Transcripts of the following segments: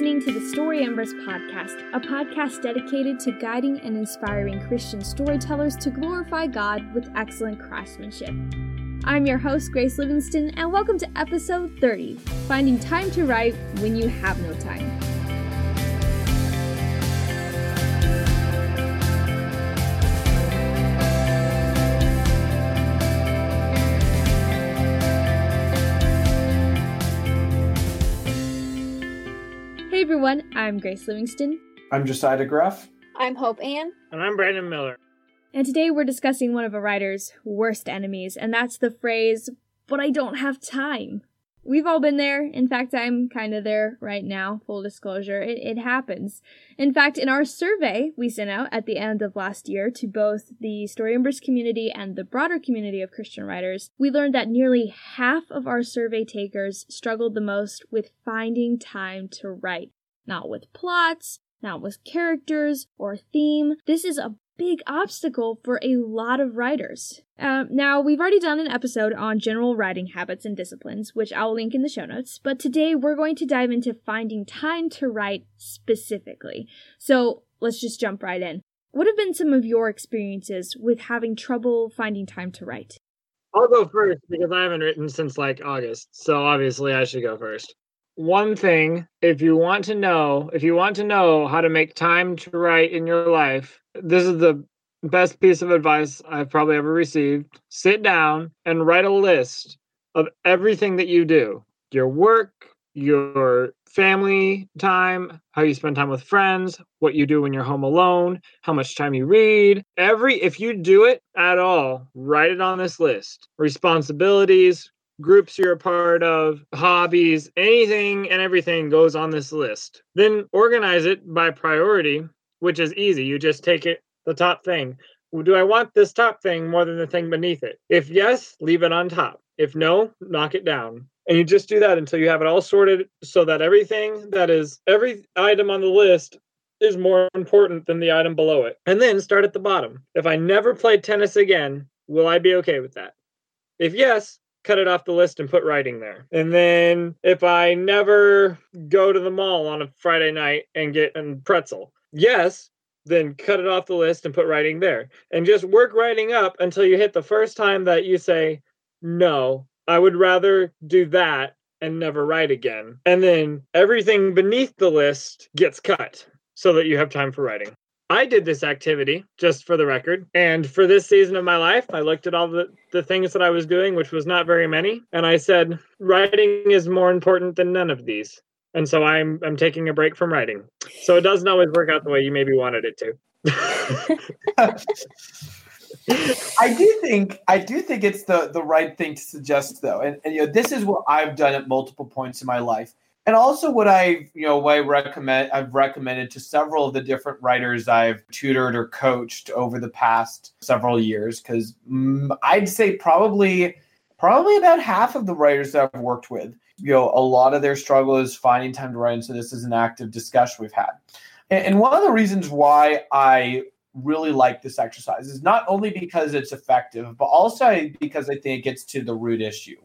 listening to the Story Embers podcast, a podcast dedicated to guiding and inspiring Christian storytellers to glorify God with excellent craftsmanship. I'm your host, Grace Livingston, and welcome to episode 30 Finding Time to Write When You Have No Time. I'm Grace Livingston. I'm Josiah DeGraaf. I'm Hope Ann. And I'm Brandon Miller. And today we're discussing one of a writer's worst enemies, and that's the phrase, but I don't have time. We've all been there. In fact, I'm kind of there right now, full disclosure. It, it happens. In fact, in our survey we sent out at the end of last year to both the Storyembers community and the broader community of Christian writers, we learned that nearly half of our survey takers struggled the most with finding time to write. Not with plots, not with characters or theme. This is a big obstacle for a lot of writers. Uh, now, we've already done an episode on general writing habits and disciplines, which I'll link in the show notes, but today we're going to dive into finding time to write specifically. So let's just jump right in. What have been some of your experiences with having trouble finding time to write? I'll go first because I haven't written since like August, so obviously I should go first one thing if you want to know if you want to know how to make time to write in your life this is the best piece of advice i've probably ever received. Sit down and write a list of everything that you do. Your work your family time how you spend time with friends what you do when you're home alone how much time you read. Every if you do it at all write it on this list. Responsibilities groups you're a part of, hobbies, anything and everything goes on this list. Then organize it by priority, which is easy. You just take it the top thing. Do I want this top thing more than the thing beneath it? If yes, leave it on top. If no, knock it down. And you just do that until you have it all sorted so that everything that is every item on the list is more important than the item below it. And then start at the bottom. If I never play tennis again, will I be okay with that? If yes, cut it off the list and put writing there. And then if I never go to the mall on a Friday night and get a pretzel, yes, then cut it off the list and put writing there. And just work writing up until you hit the first time that you say, no, I would rather do that and never write again. And then everything beneath the list gets cut so that you have time for writing. I did this activity just for the record. And for this season of my life, I looked at all the, the things that I was doing, which was not very many. And I said, writing is more important than none of these. And so I'm I'm taking a break from writing. So it doesn't always work out the way you maybe wanted it to. I do think I do think it's the the right thing to suggest though. And, and you know, this is what I've done at multiple points in my life and also what I you know what I recommend I've recommended to several of the different writers I've tutored or coached over the past several years because mm, I'd say probably probably about half of the writers that I've worked with you know a lot of their struggle is finding time to write and so this is an active discussion we've had. And, and one of the reasons why I really like this exercise is not only because it's effective but also because I think it gets to the root issue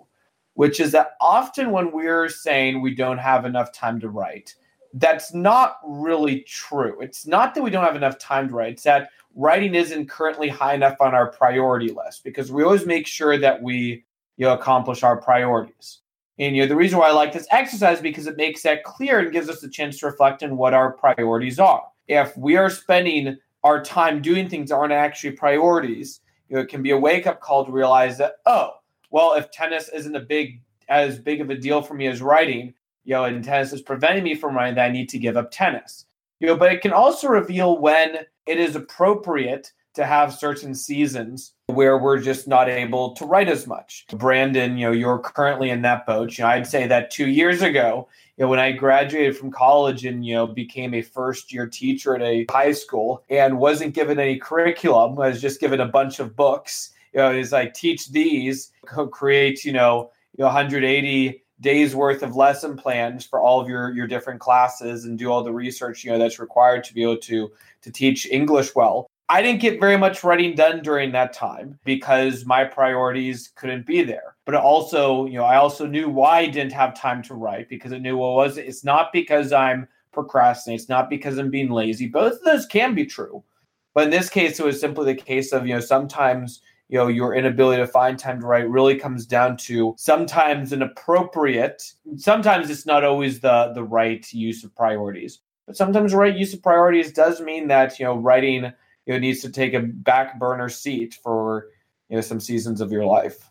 which is that often when we're saying we don't have enough time to write, that's not really true. It's not that we don't have enough time to write, it's that writing isn't currently high enough on our priority list because we always make sure that we you know accomplish our priorities. And you know the reason why I like this exercise because it makes that clear and gives us a chance to reflect on what our priorities are. If we are spending our time doing things that aren't actually priorities, you know, it can be a wake up call to realize that oh, well, if tennis isn't a big as big of a deal for me as writing, you know, and tennis is preventing me from writing, that I need to give up tennis. You know, but it can also reveal when it is appropriate to have certain seasons where we're just not able to write as much. Brandon, you know, you're currently in that boat. You know, I'd say that two years ago, you know, when I graduated from college and, you know, became a first year teacher at a high school and wasn't given any curriculum, I was just given a bunch of books you know, is like teach these, create, you know, you 180 days worth of lesson plans for all of your your different classes and do all the research, you know, that's required to be able to to teach English well. I didn't get very much writing done during that time because my priorities couldn't be there. But also, you know, I also knew why I didn't have time to write because i knew what well, was it? It's not because I'm procrastinating It's not because I'm being lazy. Both of those can be true. But in this case, it was simply the case of, you know, sometimes, you know, your inability to find time to write really comes down to sometimes an appropriate, sometimes it's not always the the right use of priorities. But sometimes the right use of priorities does mean that, you know, writing you know needs to take a back burner seat for, you know, some seasons of your life.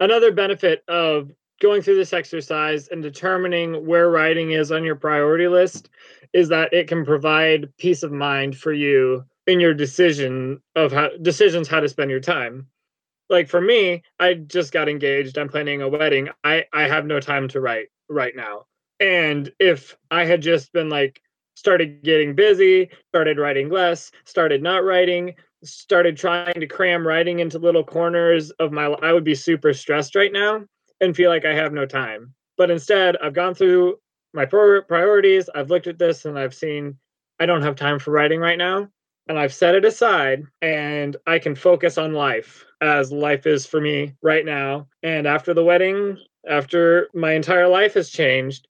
Another benefit of going through this exercise and determining where writing is on your priority list is that it can provide peace of mind for you in your decision of how decisions how to spend your time like for me i just got engaged i'm planning a wedding i i have no time to write right now. And if i had just been like started getting busy started writing less started not writing started trying to cram writing into little corners of my i would be super stressed right now and feel like i have no time. But instead i've gone through my priorities i've looked at this and i've seen i don't have time for writing right now. And I've set it aside and I can focus on life as life is for me right now. And after the wedding, after my entire life has changed,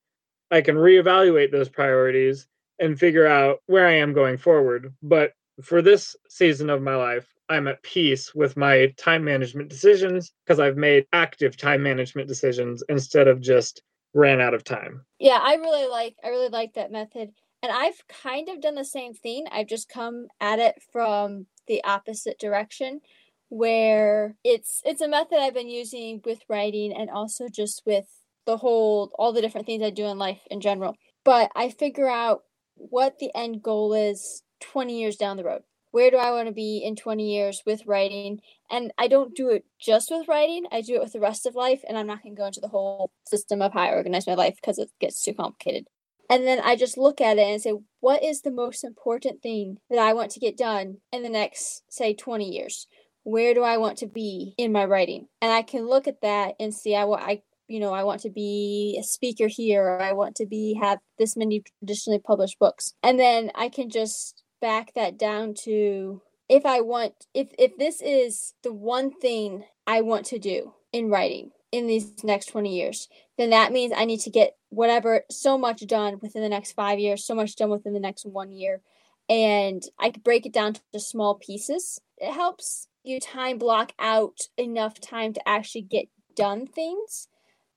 I can reevaluate those priorities and figure out where I am going forward. But for this season of my life, I'm at peace with my time management decisions because I've made active time management decisions instead of just ran out of time. Yeah, I really like I really like that method. And I've kind of done the same thing. I've just come at it from the opposite direction where it's it's a method I've been using with writing and also just with the whole all the different things I do in life in general. But I figure out what the end goal is 20 years down the road. Where do I want to be in 20 years with writing? And I don't do it just with writing, I do it with the rest of life. And I'm not going to go into the whole system of how I organize my life because it gets too complicated. And then I just look at it and say, what is the most important thing that I want to get done in the next, say, 20 years? Where do I want to be in my writing? And I can look at that and see, I, want I you know, I want to be a speaker here, or I want to be have this many traditionally published books. And then I can just back that down to if I want if if this is the one thing I want to do in writing in these next 20 years, then that means I need to get whatever so much done within the next five years, so much done within the next one year. And I could break it down to small pieces. It helps you time block out enough time to actually get done things.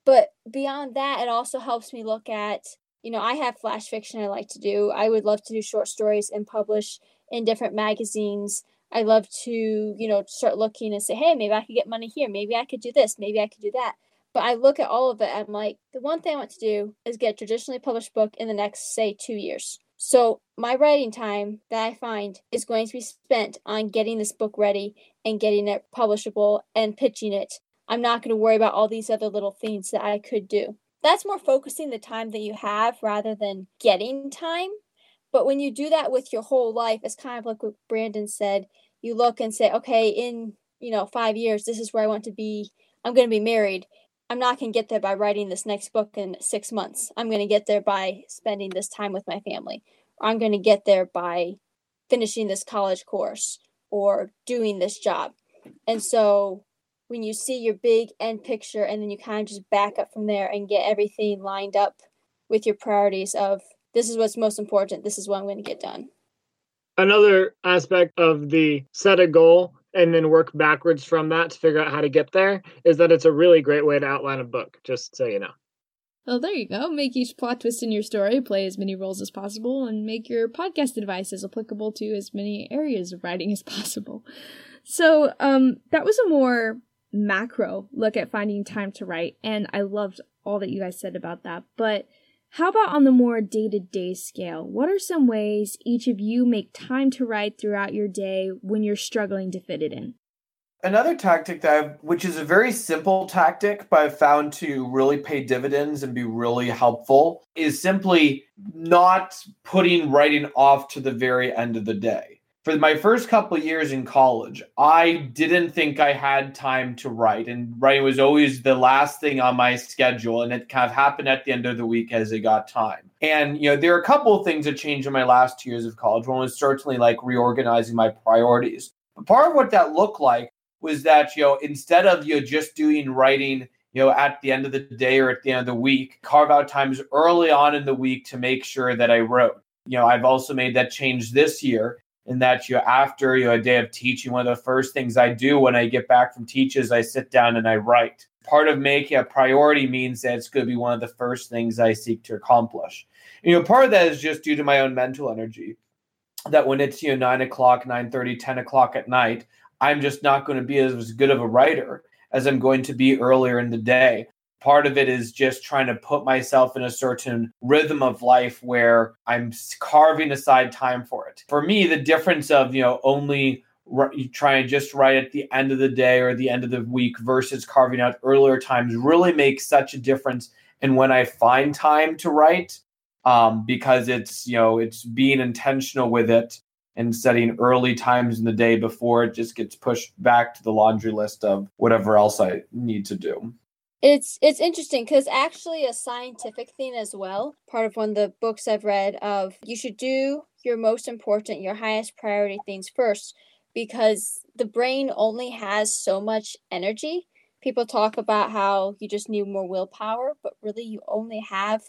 But beyond that, it also helps me look at, you know, I have flash fiction I like to do. I would love to do short stories and publish in different magazines. I love to, you know, start looking and say, hey, maybe I could get money here. Maybe I could do this. Maybe I could do that. But I look at all of it, I'm like, the one thing I want to do is get a traditionally published book in the next, say, two years. So my writing time that I find is going to be spent on getting this book ready and getting it publishable and pitching it. I'm not going to worry about all these other little things that I could do. That's more focusing the time that you have rather than getting time. But when you do that with your whole life, it's kind of like what Brandon said. You look and say, okay, in you know five years, this is where I want to be. I'm going to be married. I'm not going to get there by writing this next book in six months. I'm going to get there by spending this time with my family. Or I'm going to get there by finishing this college course or doing this job. And so when you see your big end picture and then you kind of just back up from there and get everything lined up with your priorities of this is what's most important, this is what I'm going to get done. Another aspect of the set a goal and then work backwards from that to figure out how to get there is that it's a really great way to outline a book, just so you know. Well, there you go. Make each plot twist in your story play as many roles as possible, and make your podcast advice as applicable to as many areas of writing as possible. So, um, that was a more macro look at finding time to write, and I loved all that you guys said about that. But how about on the more day to day scale? What are some ways each of you make time to write throughout your day when you're struggling to fit it in? Another tactic that I've, which is a very simple tactic, but I've found to really pay dividends and be really helpful, is simply not putting writing off to the very end of the day for my first couple years in college, I didn't think I had time to write, and writing was always the last thing on my schedule, and it kind of happened at the end of the week as it got time. And you know, there are a couple of things that changed in my last two years of college. One was certainly like reorganizing my priorities. But part of what that looked like was that you know, instead of you know, just doing writing you know, at the end of the day or at the end of the week, carve out times early on in the week to make sure that I wrote. You know, I've also made that change this year in that you know, after you know, a day of teaching, one of the first things I do when I get back from teaches, I sit down and I write. Part of making a priority means that it's going to be one of the first things I seek to accomplish. You know, part of that is just due to my own mental energy. That when it's you know nine o'clock, 9 30, 10 o'clock at night, I'm just not going to be as good of a writer as I'm going to be earlier in the day part of it is just trying to put myself in a certain rhythm of life where I'm carving aside time for it. For me, the difference of, you know, only you try and just write at the end of the day or the end of the week versus carving out earlier times really makes such a difference in when I find time to write um, because it's, you know, it's being intentional with it and setting early times in the day before it just gets pushed back to the laundry list of whatever else I need to do. It's it's interesting because actually a scientific thing as well. Part of one of the books I've read of you should do your most important, your highest priority things first because the brain only has so much energy. People talk about how you just need more willpower, but really you only have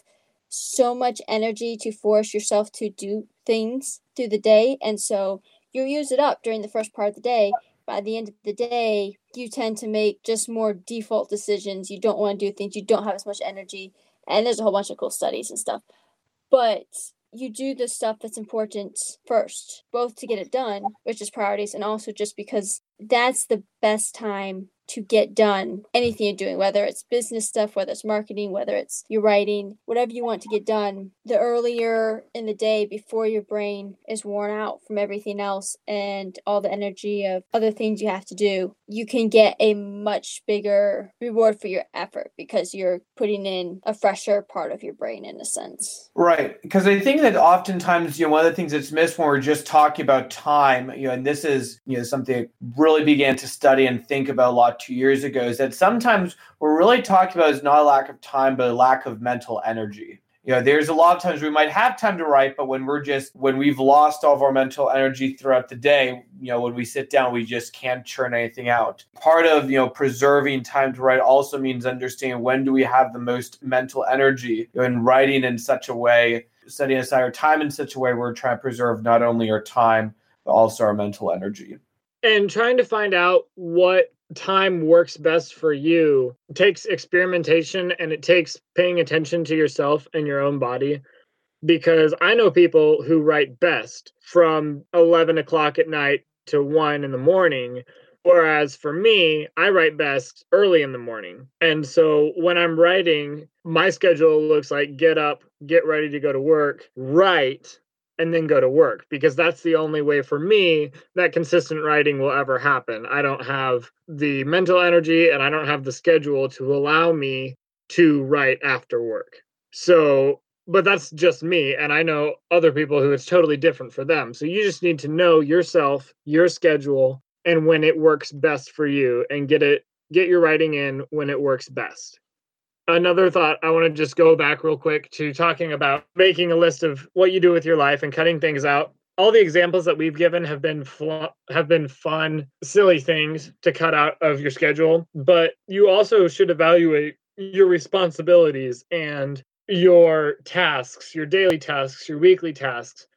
so much energy to force yourself to do things through the day and so you use it up during the first part of the day by the end of the day, you tend to make just more default decisions. You don't want to do things, you don't have as much energy. And there's a whole bunch of cool studies and stuff. But you do the stuff that's important first, both to get it done, which is priorities, and also just because that's the best time to get done anything you're doing, whether it's business stuff, whether it's marketing, whether it's your writing, whatever you want to get done, the earlier in the day before your brain is worn out from everything else and all the energy of other things you have to do, you can get a much bigger reward for your effort because you're putting in a fresher part of your brain in a sense. Right. Because I think that oftentimes, you know, one of the things that's missed when we're just talking about time, you know, and this is, you know, something I really began to study and think about a lot two years ago is that sometimes we're really talking about is not a lack of time, but a lack of mental energy. You know, there's a lot of times we might have time to write, but when we're just when we've lost all of our mental energy throughout the day, you know, when we sit down, we just can't churn anything out. Part of you know preserving time to write also means understanding when do we have the most mental energy and writing in such a way, setting aside our time in such a way we're trying to preserve not only our time but also our mental energy. And trying to find out what time works best for you it takes experimentation and it takes paying attention to yourself and your own body. Because i know people who write best from 11 o'clock at night to 1 in the morning whereas for me i write best early in the morning. And so when i'm writing my schedule looks like get up get ready to go to work write and then go to work because that's the only way for me that consistent writing will ever happen. I don't have the mental energy and I don't have the schedule to allow me to write after work. So, but that's just me. And I know other people who it's totally different for them. So you just need to know yourself, your schedule, and when it works best for you and get it, get your writing in when it works best another thought i want to just go back real quick to talking about making a list of what you do with your life and cutting things out. All the examples that we've given have been fl- have been fun silly things to cut out of your schedule but you also should evaluate your responsibilities and your tasks your daily tasks your weekly tasks.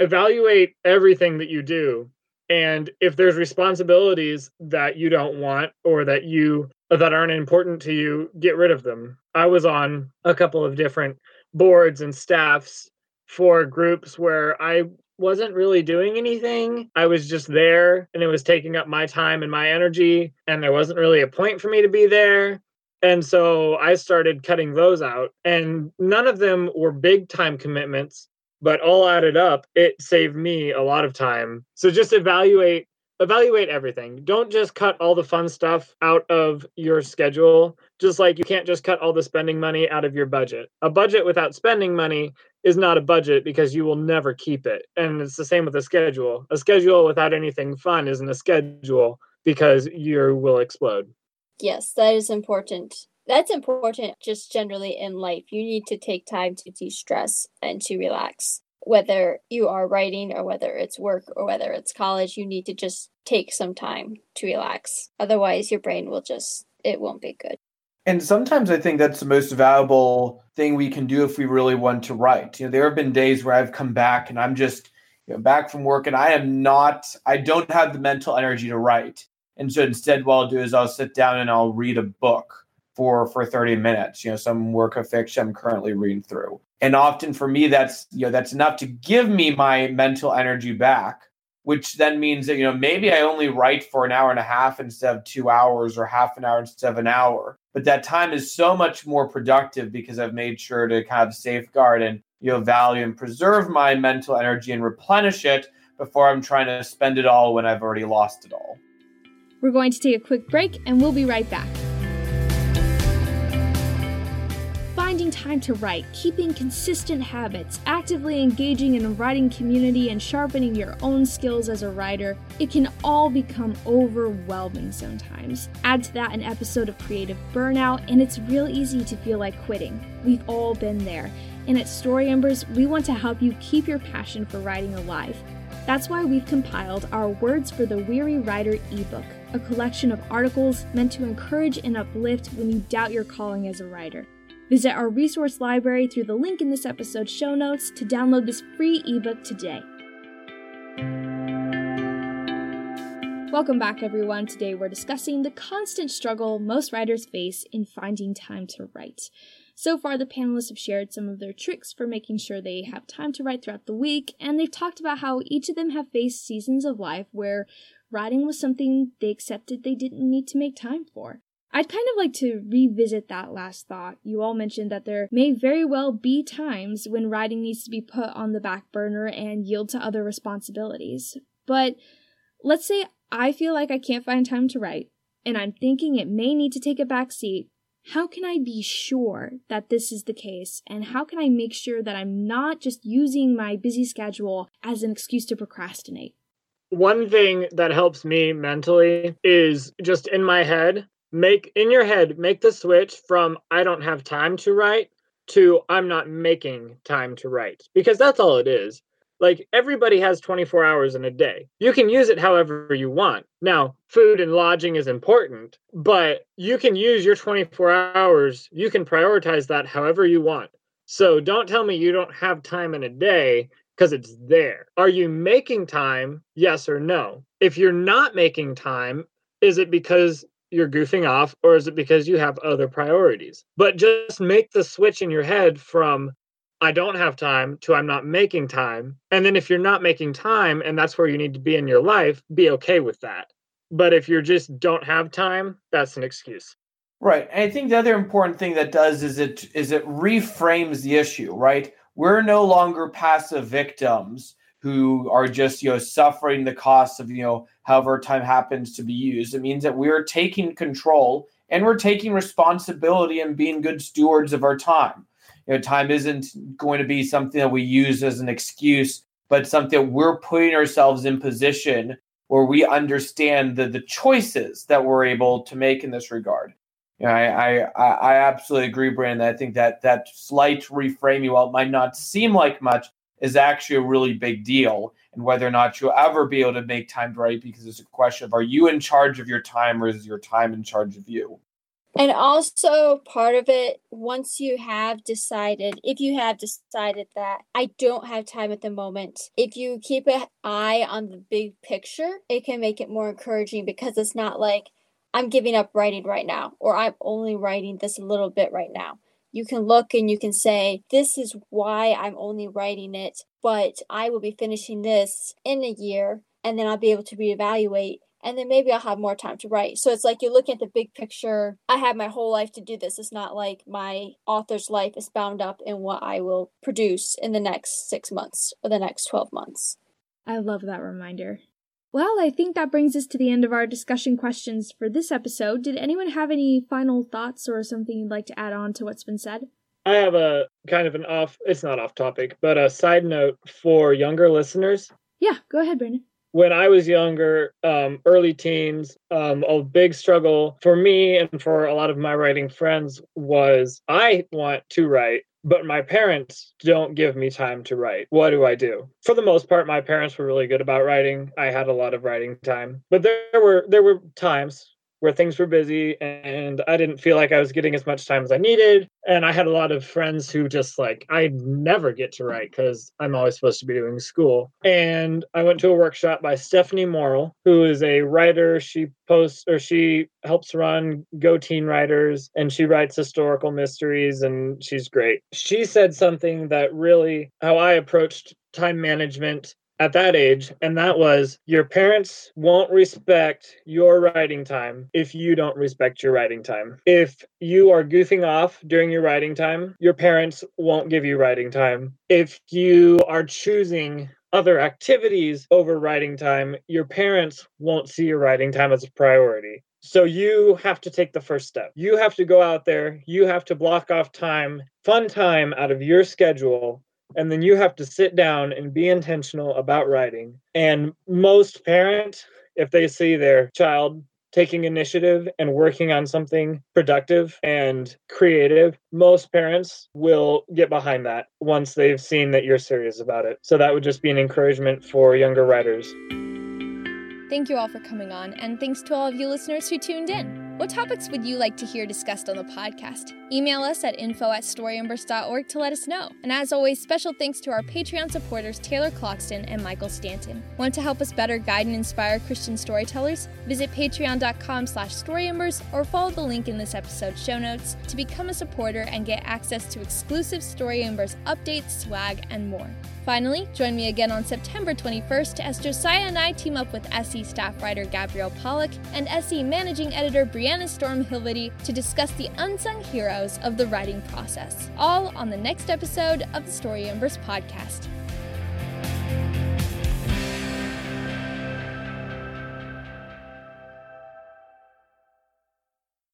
Evaluate everything that you do and if there's responsibilities that you don't want or that you that aren't important to you, get rid of them. I was on a couple of different boards and staffs for groups where I wasn't really doing anything. I was just there and it was taking up my time and my energy, and there wasn't really a point for me to be there. And so I started cutting those out, and none of them were big time commitments, but all added up, it saved me a lot of time. So just evaluate evaluate everything. Don't just cut all the fun stuff out of your schedule. Just like you can't just cut all the spending money out of your budget. A budget without spending money is not a budget because you will never keep it. And it's the same with a schedule. A schedule without anything fun isn't a schedule because you will explode. Yes, that is important. That's important just generally in life. You need to take time to de stress and to relax whether you are writing or whether it's work or whether it's college, you need to just take some time to relax. Otherwise, your brain will just, it won't be good. And sometimes I think that's the most valuable thing we can do if we really want to write. You know, there have been days where I've come back and I'm just you know, back from work and I am not, I don't have the mental energy to write. And so instead, what I'll do is I'll sit down and I'll read a book for for 30 minutes, you know, some work of fiction I'm currently reading through. And often for me, that's you know, that's enough to give me my mental energy back, which then means that, you know, maybe I only write for an hour and a half instead of two hours or half an hour instead of an hour. But that time is so much more productive because I've made sure to kind of safeguard and you know value and preserve my mental energy and replenish it before I'm trying to spend it all when I've already lost it all. We're going to take a quick break and we'll be right back. Finding time to write, keeping consistent habits, actively engaging in a writing community, and sharpening your own skills as a writer, it can all become overwhelming sometimes. Add to that an episode of creative burnout, and it's real easy to feel like quitting. We've all been there. And at Story Embers, we want to help you keep your passion for writing alive. That's why we've compiled our Words for the Weary Writer ebook, a collection of articles meant to encourage and uplift when you doubt your calling as a writer. Visit our resource library through the link in this episode's show notes to download this free ebook today. Welcome back, everyone. Today we're discussing the constant struggle most writers face in finding time to write. So far, the panelists have shared some of their tricks for making sure they have time to write throughout the week, and they've talked about how each of them have faced seasons of life where writing was something they accepted they didn't need to make time for. I'd kind of like to revisit that last thought. You all mentioned that there may very well be times when writing needs to be put on the back burner and yield to other responsibilities. But let's say I feel like I can't find time to write, and I'm thinking it may need to take a back seat how can I be sure that this is the case? And how can I make sure that I'm not just using my busy schedule as an excuse to procrastinate? One thing that helps me mentally is just in my head, make in your head, make the switch from I don't have time to write to I'm not making time to write because that's all it is. Like everybody has 24 hours in a day. You can use it however you want. Now, food and lodging is important, but you can use your 24 hours, you can prioritize that however you want. So don't tell me you don't have time in a day because it's there. Are you making time? Yes or no? If you're not making time, is it because you're goofing off or is it because you have other priorities? But just make the switch in your head from I don't have time to I'm not making time. And then if you're not making time and that's where you need to be in your life, be okay with that. But if you just don't have time, that's an excuse. Right. And I think the other important thing that does is it is it reframes the issue, right? We're no longer passive victims who are just, you know, suffering the cost of, you know, however time happens to be used. It means that we're taking control and we're taking responsibility and being good stewards of our time you know, time isn't going to be something that we use as an excuse, but something we're putting ourselves in position where we understand the, the choices that we're able to make in this regard. You know, I, I, I absolutely agree, Brandon. I think that that slight reframing, while it might not seem like much, is actually a really big deal. And whether or not you'll ever be able to make time to write, because it's a question of are you in charge of your time or is your time in charge of you? And also, part of it, once you have decided, if you have decided that I don't have time at the moment, if you keep an eye on the big picture, it can make it more encouraging because it's not like I'm giving up writing right now or I'm only writing this little bit right now. You can look and you can say, This is why I'm only writing it, but I will be finishing this in a year and then I'll be able to reevaluate and then maybe I'll have more time to write. So it's like you're looking at the big picture. I have my whole life to do this. It's not like my author's life is bound up in what I will produce in the next six months or the next 12 months. I love that reminder. Well, I think that brings us to the end of our discussion questions for this episode. Did anyone have any final thoughts or something you'd like to add on to what's been said? I have a kind of an off, it's not off topic, but a side note for younger listeners. Yeah, go ahead, Brandon when I was younger, um, early teens, um, a big struggle for me and for a lot of my writing friends was I want to write, but my parents don't give me time to write. What do I do? For the most part, my parents were really good about writing. I had a lot of writing time, but there were there were times where things were busy and I didn't feel like I was getting as much time as I needed. And I had a lot of friends who just like, I never get to write because I'm always supposed to be doing school. And I went to a workshop by Stephanie Morrill, who is a writer. She posts or she helps run Go Teen Writers and she writes historical mysteries and she's great. She said something that really, how I approached time management at that age, and that was your parents won't respect your writing time if you don't respect your writing time. If you are goofing off during your writing time, your parents won't give you writing time. If you are choosing other activities over writing time, your parents won't see your writing time as a priority. So you have to take the first step. You have to go out there, you have to block off time, fun time out of your schedule and then you have to sit down and be intentional about writing. And most parents, if they see their child taking initiative and working on something productive and creative, most parents will get behind that once they've seen that you're serious about it. So that would just be an encouragement for younger writers. Thank you all for coming on, and thanks to all of you listeners who tuned in. What topics would you like to hear discussed on the podcast? Email us at info at storyembers.org to let us know. And as always, special thanks to our Patreon supporters Taylor Clockston and Michael Stanton. Want to help us better guide and inspire Christian storytellers? Visit patreon.com slash storyembers or follow the link in this episode's show notes to become a supporter and get access to exclusive Story Embers updates, swag, and more. Finally, join me again on September 21st as Josiah and I team up with Staff writer Gabrielle Pollock and SE managing editor Brianna Storm Hilvity to discuss the unsung heroes of the writing process, all on the next episode of the Story Embers podcast.